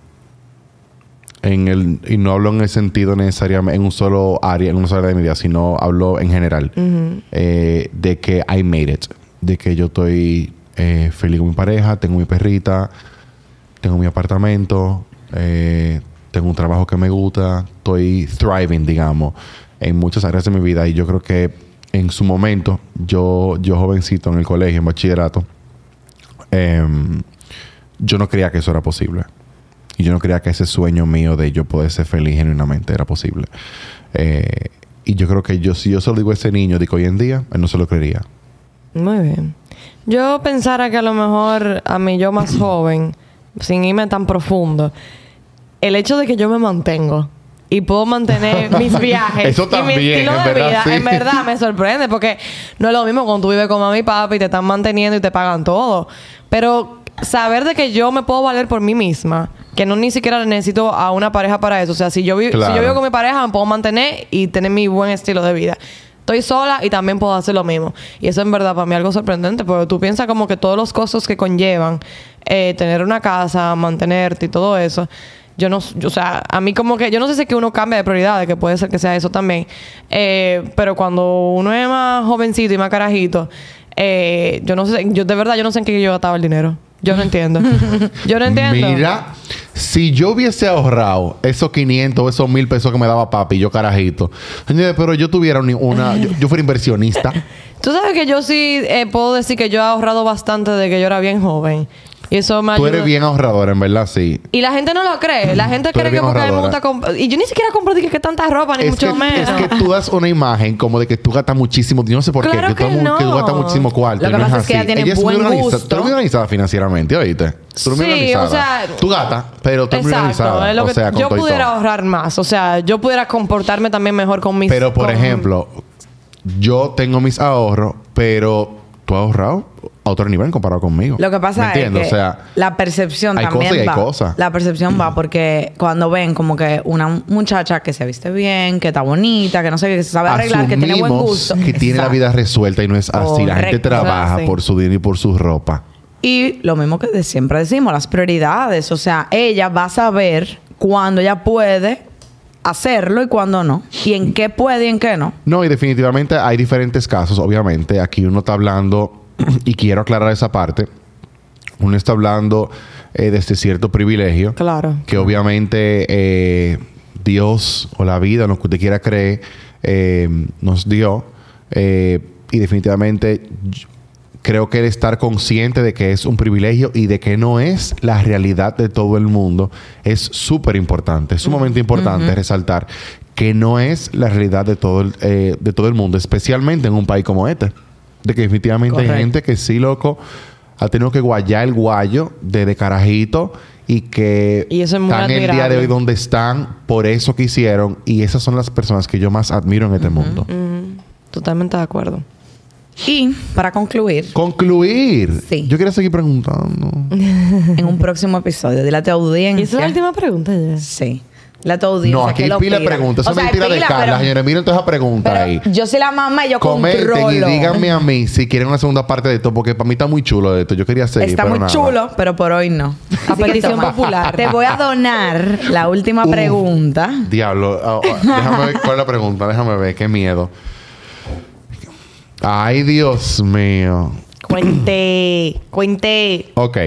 En el, y no hablo en el sentido necesariamente en un solo área, en una sola área de mi vida, sino hablo en general. Eh, de que I made it. De que yo estoy eh, feliz con mi pareja, tengo mi perrita, tengo mi apartamento, eh, tengo un trabajo que me gusta, estoy thriving, digamos, en muchas áreas de mi vida. Y yo creo que en su momento, yo, yo jovencito en el colegio, en bachillerato, em, yo no creía que eso era posible. Y yo no creía que ese sueño mío de yo poder ser feliz genuinamente era posible. Eh, y yo creo que yo, si yo se lo digo a ese niño de que hoy en día, él no se lo creería. Muy bien. Yo pensara que a lo mejor a mí yo más [clears throat] joven, sin irme tan profundo, el hecho de que yo me mantengo y puedo mantener [laughs] mis viajes Eso y mi estilo de verdad, vida, sí. en verdad me sorprende porque no es lo mismo cuando tú vives con mamá y papá y te están manteniendo y te pagan todo. Pero saber de que yo me puedo valer por mí misma, que no ni siquiera necesito a una pareja para eso. O sea, si yo, vi- si yo vivo con mi pareja, me puedo mantener y tener mi buen estilo de vida. Estoy sola y también puedo hacer lo mismo. Y eso en verdad para mí es algo sorprendente, porque tú piensas como que todos los costos que conllevan eh, tener una casa, mantenerte y todo eso. Yo no, yo, o sea, a mí como que, yo no sé si es que uno cambia de prioridades, que puede ser que sea eso también. Eh, pero cuando uno es más jovencito y más carajito, eh, yo no sé, yo de verdad yo no sé en qué yo gastaba el dinero. Yo no entiendo. [laughs] yo no entiendo. Mira, si yo hubiese ahorrado esos 500 esos 1000 pesos que me daba papi, yo carajito. Pero yo tuviera un- una... yo, yo fuera inversionista. [laughs] Tú sabes que yo sí eh, puedo decir que yo he ahorrado bastante de que yo era bien joven. Y eso me Tú ayuda. eres bien ahorrador, en verdad, sí. Y la gente no lo cree. La gente Tú cree eres que bien porque a mí me gusta ahorradora. comprar... Y yo ni siquiera compro dije, que tanta ropa, ni Es mucho que, menos. es que tú das una imagen como de que tú gastas muchísimo. Yo no sé por Claro qué. Que, que que tú no. gastas muchísimo cuarto. Lo y que no pasa es que así. ella tiene es muy buen organizada. gusto. Tú eres muy organizada financieramente, ¿oíste? Tú eres muy Sí, organizada. o sea... Tú gastas, pero tú eres muy Exacto. organizada. es lo o que sea, con yo todo y pudiera todo. ahorrar más. O sea, yo pudiera comportarme también mejor con mis... Pero, por con- ejemplo, yo tengo mis ahorros, pero tú has ahorrado a otro nivel comparado conmigo. Lo que pasa es que O sea, la percepción hay también cosas y hay va. cosas. La percepción va porque cuando ven como que una muchacha que se viste bien, que está bonita, que no sé, que se sabe arreglar, que tiene buen gusto. que tiene la vida resuelta y no es así. La gente trabaja por su dinero y por su ropa. Y lo mismo que siempre decimos, las prioridades. O sea, ella va a saber cuándo ella puede hacerlo y cuándo no. Y en qué puede y en qué no. No, y definitivamente hay diferentes casos, obviamente. Aquí uno está hablando, y quiero aclarar esa parte, uno está hablando eh, de este cierto privilegio. Claro. Que obviamente eh, Dios o la vida, lo que usted quiera creer, eh, nos dio. Eh, y definitivamente creo que el estar consciente de que es un privilegio y de que no es la realidad de todo el mundo es súper importante, es sumamente importante resaltar que no es la realidad de todo, el, eh, de todo el mundo, especialmente en un país como este. De que definitivamente hay gente que sí, loco, ha tenido que guayar el guayo desde carajito y que Y eso es muy están el día de hoy donde están por eso que hicieron y esas son las personas que yo más admiro en este mundo. Totalmente de acuerdo. Y para concluir, Concluir. Sí. Yo quiero seguir preguntando. en un próximo episodio, dile a tu audiencia. ¿Y esa es la última pregunta ya? Sí. Dile a tu audiencia. No, aquí que hay pila de preguntas. Mentira de Carla, pero- señores. Miren toda esa pregunta ahí. yo soy la mamá y yo Comenten controlo. y díganme a mí si quieren una segunda parte de esto, porque para mí está muy chulo esto. Yo quería seguir. Está pero muy nada. chulo, pero por hoy no. Que petición popular. Te voy a donar la última Uh. pregunta. Diablo. Ah, ah, déjame ver cuál es la pregunta. Déjame ver. Qué miedo. Ay, Dios mío. Cuente, cuente. Ok.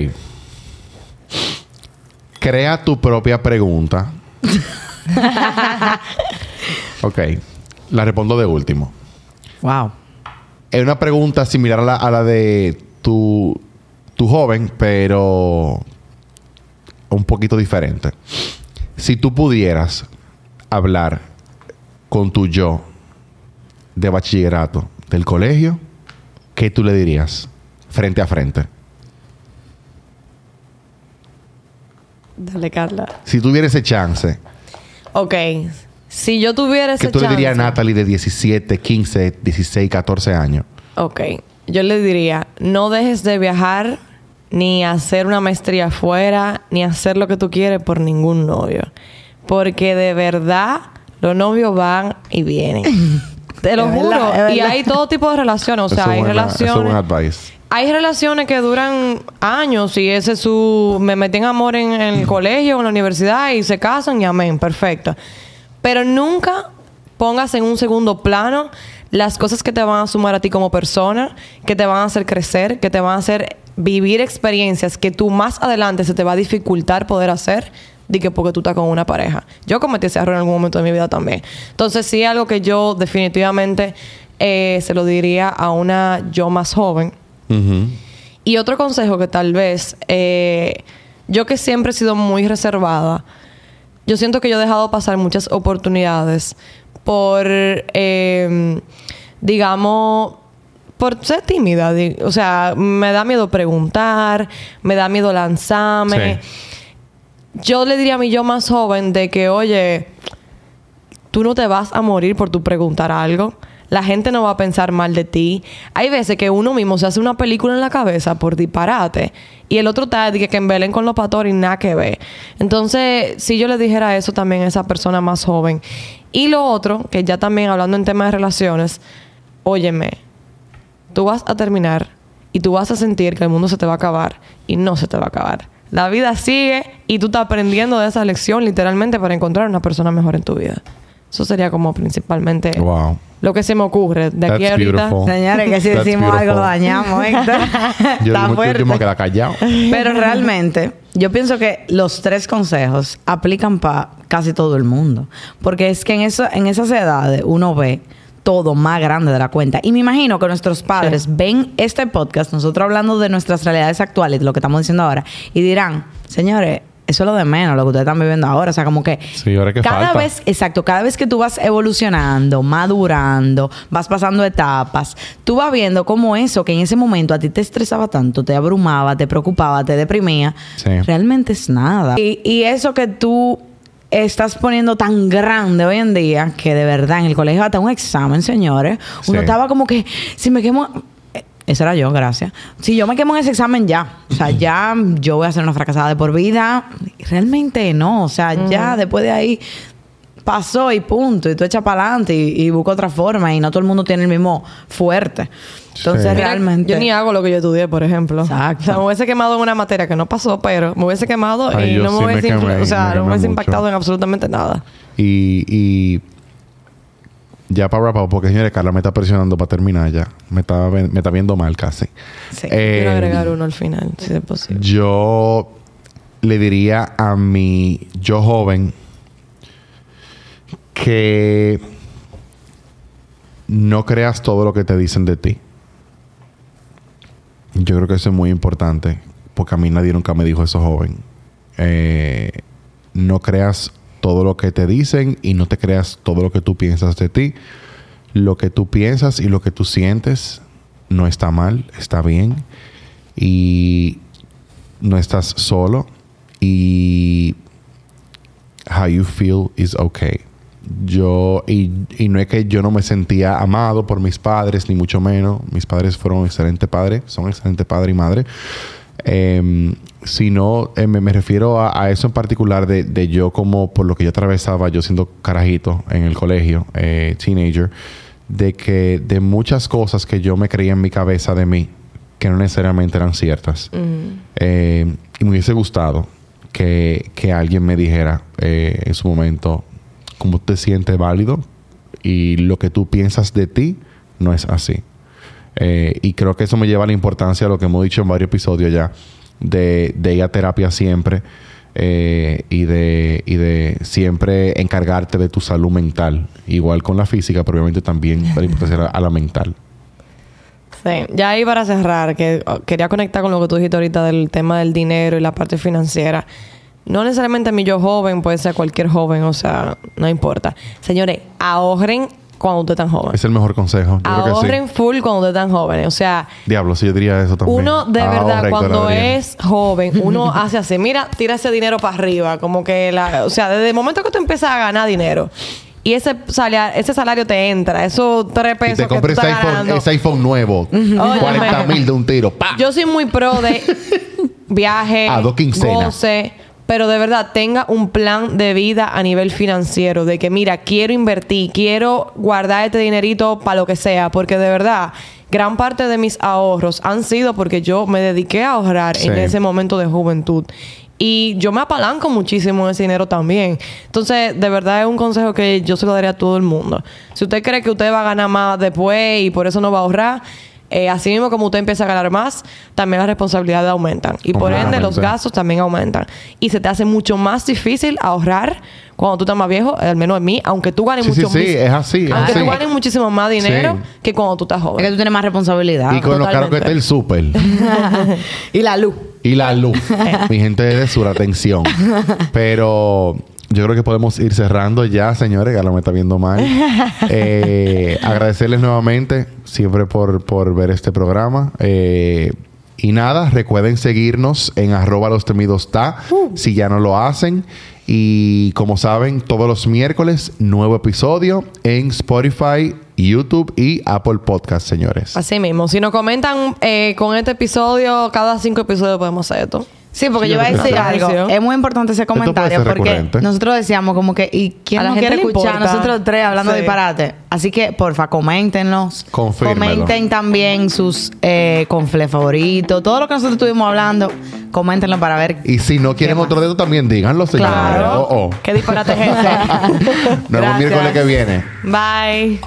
Crea tu propia pregunta. [laughs] ok. La respondo de último. Wow. Es una pregunta similar a la, a la de tu, tu joven, pero un poquito diferente. Si tú pudieras hablar con tu yo de bachillerato del colegio, ¿qué tú le dirías frente a frente? Dale, Carla. Si tuviera ese chance, Ok. Si yo tuviera ese ¿qué tú le dirías a chance- Natalie de 17, 15, 16, 14 años? Ok. Yo le diría, no dejes de viajar, ni hacer una maestría afuera, ni hacer lo que tú quieres por ningún novio. Porque de verdad, los novios van y vienen. [laughs] Te lo Es juro. verdad, y hay todo tipo de relaciones. O sea, Eso hay buena- Eso es buen relaciones... advice. Hay relaciones que duran años y ese es su... Me metí en amor en, en el colegio o en la universidad y se casan y amén, perfecto. Pero nunca pongas en un segundo plano las cosas que te van a sumar a ti como persona, que te van a hacer crecer, que te van a hacer vivir experiencias que tú más adelante se te va a dificultar poder hacer de que porque tú estás con una pareja. Yo cometí ese error en algún momento de mi vida también. Entonces sí algo que yo definitivamente eh, se lo diría a una yo más joven. Y otro consejo que tal vez, eh, yo que siempre he sido muy reservada, yo siento que yo he dejado pasar muchas oportunidades por, eh, digamos, por ser tímida. O sea, me da miedo preguntar, me da miedo lanzarme. Yo le diría a mi yo más joven de que, oye, tú no te vas a morir por tu preguntar algo. La gente no va a pensar mal de ti. Hay veces que uno mismo se hace una película en la cabeza por disparate y el otro está que, que con los pastores y nada que ver. Entonces, si yo le dijera eso también a esa persona más joven. Y lo otro, que ya también hablando en temas de relaciones, óyeme, tú vas a terminar y tú vas a sentir que el mundo se te va a acabar y no se te va a acabar. La vida sigue y tú estás aprendiendo de esa lección literalmente para encontrar una persona mejor en tu vida. Eso sería como principalmente Wow. lo que se me ocurre de aquí That's ahorita. Señores, que si That's decimos algo lo dañamos, [laughs] Héctor. Yo, Está yo- yo fuerte. me voy a quedar callado. Pero realmente, yo pienso que los tres consejos aplican para casi todo el mundo. Porque es que en, eso, en esas edades uno ve todo más grande de la cuenta. Y me imagino que nuestros padres ven este podcast, nosotros hablando de nuestras realidades actuales, de lo que estamos diciendo ahora, y dirán, señores, eso es lo de menos, lo que ustedes están viviendo ahora. O sea, como que Sí, ahora que cada falta. vez, exacto, cada vez que tú vas evolucionando, madurando, vas pasando etapas, tú vas viendo cómo eso que en ese momento a ti te estresaba tanto, te abrumaba, te preocupaba, te deprimía, Sí. realmente es nada. Y, y eso que tú estás poniendo tan grande hoy en día, que de verdad en el colegio hasta un examen, señores, uno Sí. estaba como que, si me quemo... Esa era yo, gracias. Si yo me quemo en ese examen, ya. O sea, ya yo voy a ser una fracasada de por vida. Realmente no. O sea, ya después de ahí pasó y punto. Y tú echas para adelante y, y busca otra forma. Y no todo el mundo tiene el mismo fuerte. Entonces, Sí. Mira, realmente. Yo ni hago lo que yo estudié, por ejemplo. Exacto. O sea, me hubiese quemado en una materia que no pasó, pero me hubiese quemado Ay, y no me sí hubiese, quemé, o sea, me no me hubiese impactado en absolutamente nada. Y, y ya para wrap up, porque señores, Carla me está presionando para terminar ya. Me está, me está viendo mal casi. Sí. Eh, Quiero agregar uno al final, si es posible. Yo le diría a mi yo joven que no creas todo lo que te dicen de ti. Yo creo que eso es muy importante, porque a mí nadie nunca me dijo eso joven. Eh, no creas todo lo que te dicen y no te creas todo lo que tú piensas de ti. Lo que tú piensas y lo que tú sientes no está mal, está bien. Y no estás solo. Y how you feel is okay. Yo, y, y no es que yo no me sentía amado por mis padres, ni mucho menos. Mis padres fueron excelentes padres, son excelentes padre y madre. Em, sino eh, me, me refiero a, a eso en particular de, de yo como por lo que yo atravesaba yo siendo carajito en el colegio, eh, teenager, de que de muchas cosas que yo me creía en mi cabeza de mí, que no necesariamente eran ciertas. Eh, y me hubiese gustado que, que alguien me dijera en su momento cómo te sientes válido y lo que tú piensas de ti no es así. Y creo que eso me lleva a la importancia de lo que hemos dicho en varios episodios ya, de, de ir a terapia siempre eh, y, de, y de siempre encargarte de tu salud mental. Igual con la física, pero obviamente también dar importancia a la mental. Sí, ya ahí para cerrar, que oh, quería conectar con lo que tú dijiste ahorita del tema del dinero y la parte financiera. No necesariamente mi yo joven, puede ser cualquier joven, o sea, no importa. Señores, ahorren cuando ustedes están jóvenes. Es el mejor consejo. Yo creo que sí. Ahorren full cuando ustedes están jóvenes. O sea, Diablo, si yo diría eso también. uno de Ahorra, verdad, cuando es joven, [laughs] uno hace así, mira, tira ese dinero para arriba, como que la, o sea, desde el momento que tú empiezas a ganar dinero y ese salario, ese salario te entra, esos tres Y pesos te que tú compras estás ese iPhone, ganando. ese iPhone nuevo. 40 mil de un tiro. ¡Pa! Yo soy muy pro de [laughs] viaje, A dos quincenas. goce, pero de verdad tenga un plan de vida a nivel financiero, de que mira, quiero invertir, quiero guardar este dinerito para lo que sea, porque de verdad gran parte de mis ahorros han sido porque yo me dediqué a ahorrar Sí. en ese momento de juventud. Y yo me apalanco muchísimo en ese dinero también. Entonces, de verdad es un consejo que yo se lo daría a todo el mundo. Si usted cree que usted va a ganar más después y por eso no va a ahorrar, eh, así mismo como usted empieza a ganar más, también las responsabilidades aumentan. Y por ende, los gastos también aumentan. Y se te hace mucho más difícil ahorrar cuando tú estás más viejo, al menos en mí, aunque tú ganes Sí, sí, mucho sí, mis- es así, es Aunque así. tú ganes muchísimo más dinero Sí. que cuando tú estás Es que joven. tú tienes más responsabilidad. y con lo caro que está el súper. [laughs] y la luz. y la luz. [laughs] Mi gente de sur, atención. [laughs] Pero yo creo que podemos ir cerrando ya, señores. Galo me está viendo mal. [laughs] Eh, agradecerles nuevamente siempre por, por ver este programa. Eh, y nada, recuerden seguirnos en arroba los temidos ta, si ya no lo hacen. Y como saben, todos los miércoles, nuevo episodio en Spotify, YouTube y Apple Podcast, señores. Así mismo. Si nos comentan eh, con este episodio, cada cinco episodios podemos hacer esto. Sí, porque Sí, yo voy a decir algo. Es muy importante ese comentario porque recurrente. nosotros decíamos como que, ¿y quién quiere escuchar? importa. Nosotros tres hablando Sí. disparate. Así que, porfa, coméntenos. Confírmelo. Comenten también sus eh, confles favoritos. Todo lo que nosotros estuvimos hablando, coméntenlo para ver. Y si no quieren ¿Qué otro dedo, también díganlo, señores. Claro. Oh, oh. Qué disparate es ese. [laughs] Nos vemos miércoles que viene. Bye.